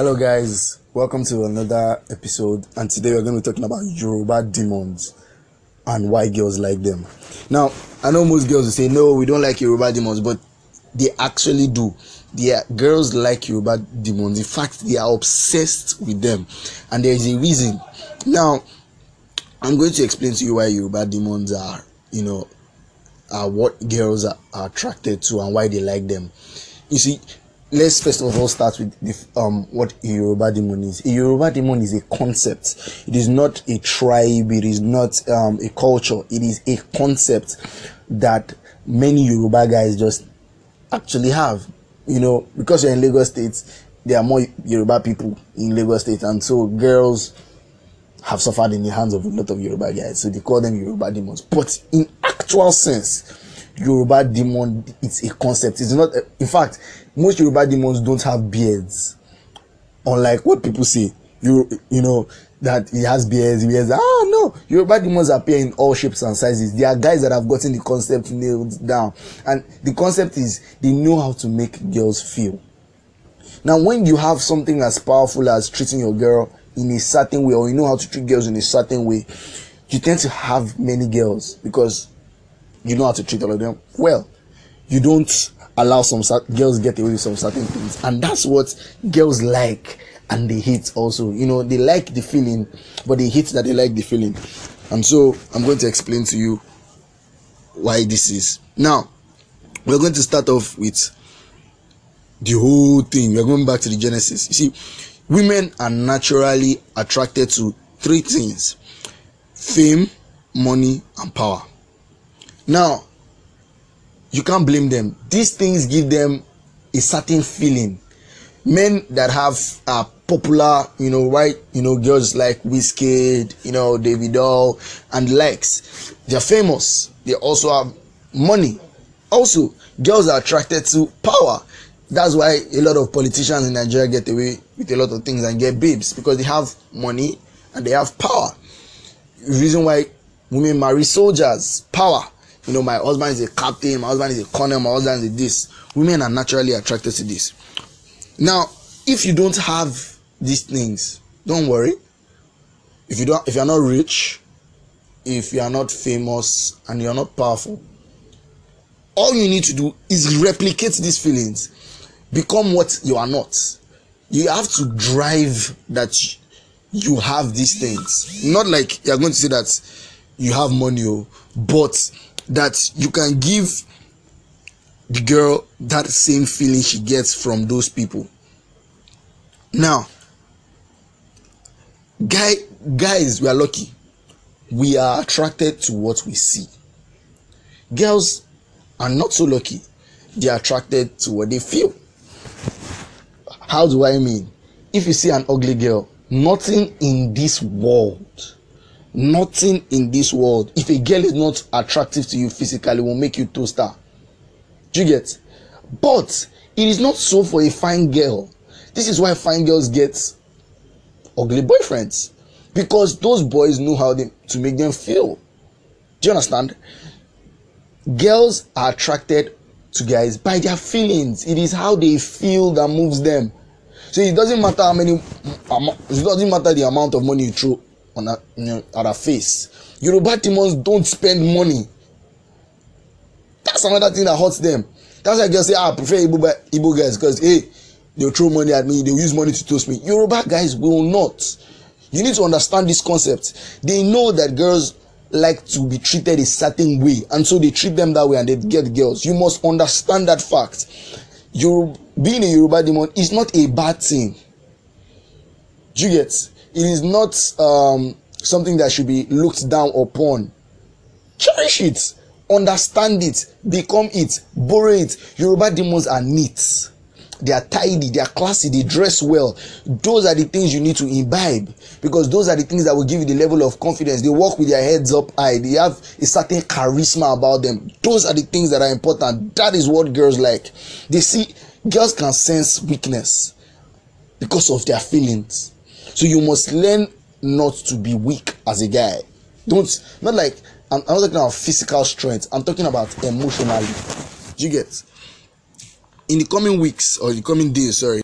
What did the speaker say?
Hello, guys. Welcome to another episode, and today we're going to be talking about Yoruba demons and why girls like them. Now, I know most girls will say, No, we don't like Yoruba demons, but they actually do. The girls like Yoruba demons. In fact, they are obsessed with them, and there is a reason. Now, I'm going to explain to you why Yoruba demons are, you know, are what girls are, are attracted to and why they like them. You see, let's first of all start with the, um what a Yoruba demon is. A Yoruba demon is a concept. It is not a tribe. It is not um, a culture. It is a concept that many Yoruba guys just actually have. You know, because you're in Lagos State, there are more Yoruba people in Lagos State, and so girls have suffered in the hands of a lot of Yoruba guys. So they call them Yoruba demons. But in actual sense, Yoruba demon it's a concept. It's not. In fact, most Yoruba demons don't have beards, unlike what people say. You you know that he has beards. He has ah no. Yoruba demons appear in all shapes and sizes. There are guys that have gotten the concept nailed down, and the concept is they know how to make girls feel. Now, when you have something as powerful as treating your girl in a certain way, or you know how to treat girls in a certain way, you tend to have many girls because you know how to treat all of them well. You don't allow some girls get away with some certain things, and that's what girls like and they hate also. You know, they like the feeling, but they hate that they like the feeling. And so I'm going to explain to you why this is. Now, we're going to start off with the whole thing. We're going back to the Genesis. You see, women are naturally attracted to three things fame, money, and power. Now, you can't blame them. These things give them a certain feeling. Men that have uh, popular, you know, right, you know, girls like Wizkid, you know, Davido, and likes, they're famous. They also have money. Also, girls are attracted to power. That's why a lot of politicians in Nigeria get away with a lot of things and get babes because they have money and they have power. The reason why women marry soldiers, power you know, my husband is a captain, my husband is a colonel, my husband is this. Women are naturally attracted to this. Now, if you don't have these things, don't worry. If you don't, if you are not rich, if you are not famous, and you are not powerful, all you need to do is replicate these feelings, become what you are not. You have to drive that you have these things. Not like you are going to say that you have money, oh, but that you can give the girl that same feeling she gets from those people. Now guy guys we are lucky. We are attracted to what we see. Girls are not so lucky. They are attracted to what they feel. How do i mean? If you see an ugly girl nothing in this world nothing in this world if a girl is not attractive to you physically will make you toaster do you get? But it is not so for a fine girl. This is why fine girls get ugly boyfriends. Because those boys know how they, to make them feel. Do you understand? Girls are attracted to guys by their feelings. It is how they feel that moves them. So it doesn't matter how many it doesn't matter the amount of money you throw on her, you know, at her face. Yoruba demons don't spend money. That's another thing that hurts them. That's why I just say, ah, I prefer Igbo, Igbo guys because, hey, they'll throw money at me, they'll use money to toast me. Yoruba guys will not. You need to understand this concept. They know that girls like to be treated a certain way, and so they treat them that way and they get girls. You must understand that fact. You being a Yoruba demon is not a bad thing. Do you get? It is not um, something that should be looked down upon. Cherish it, understand it, become it, borrow it. Yoruba demons are neat. They are tidy, they are classy, they dress well. Those are the things you need to imbibe because those are the things that will give you the level of confidence. They walk with their heads up high, they have a certain charisma about them. Those are the things that are important. That is what girls like. They see, girls can sense weakness because of their feelings so you must learn not to be weak as a guy. Don't not like I'm, I'm not talking about physical strength. I'm talking about emotionally. You get? In the coming weeks or the coming days, sorry.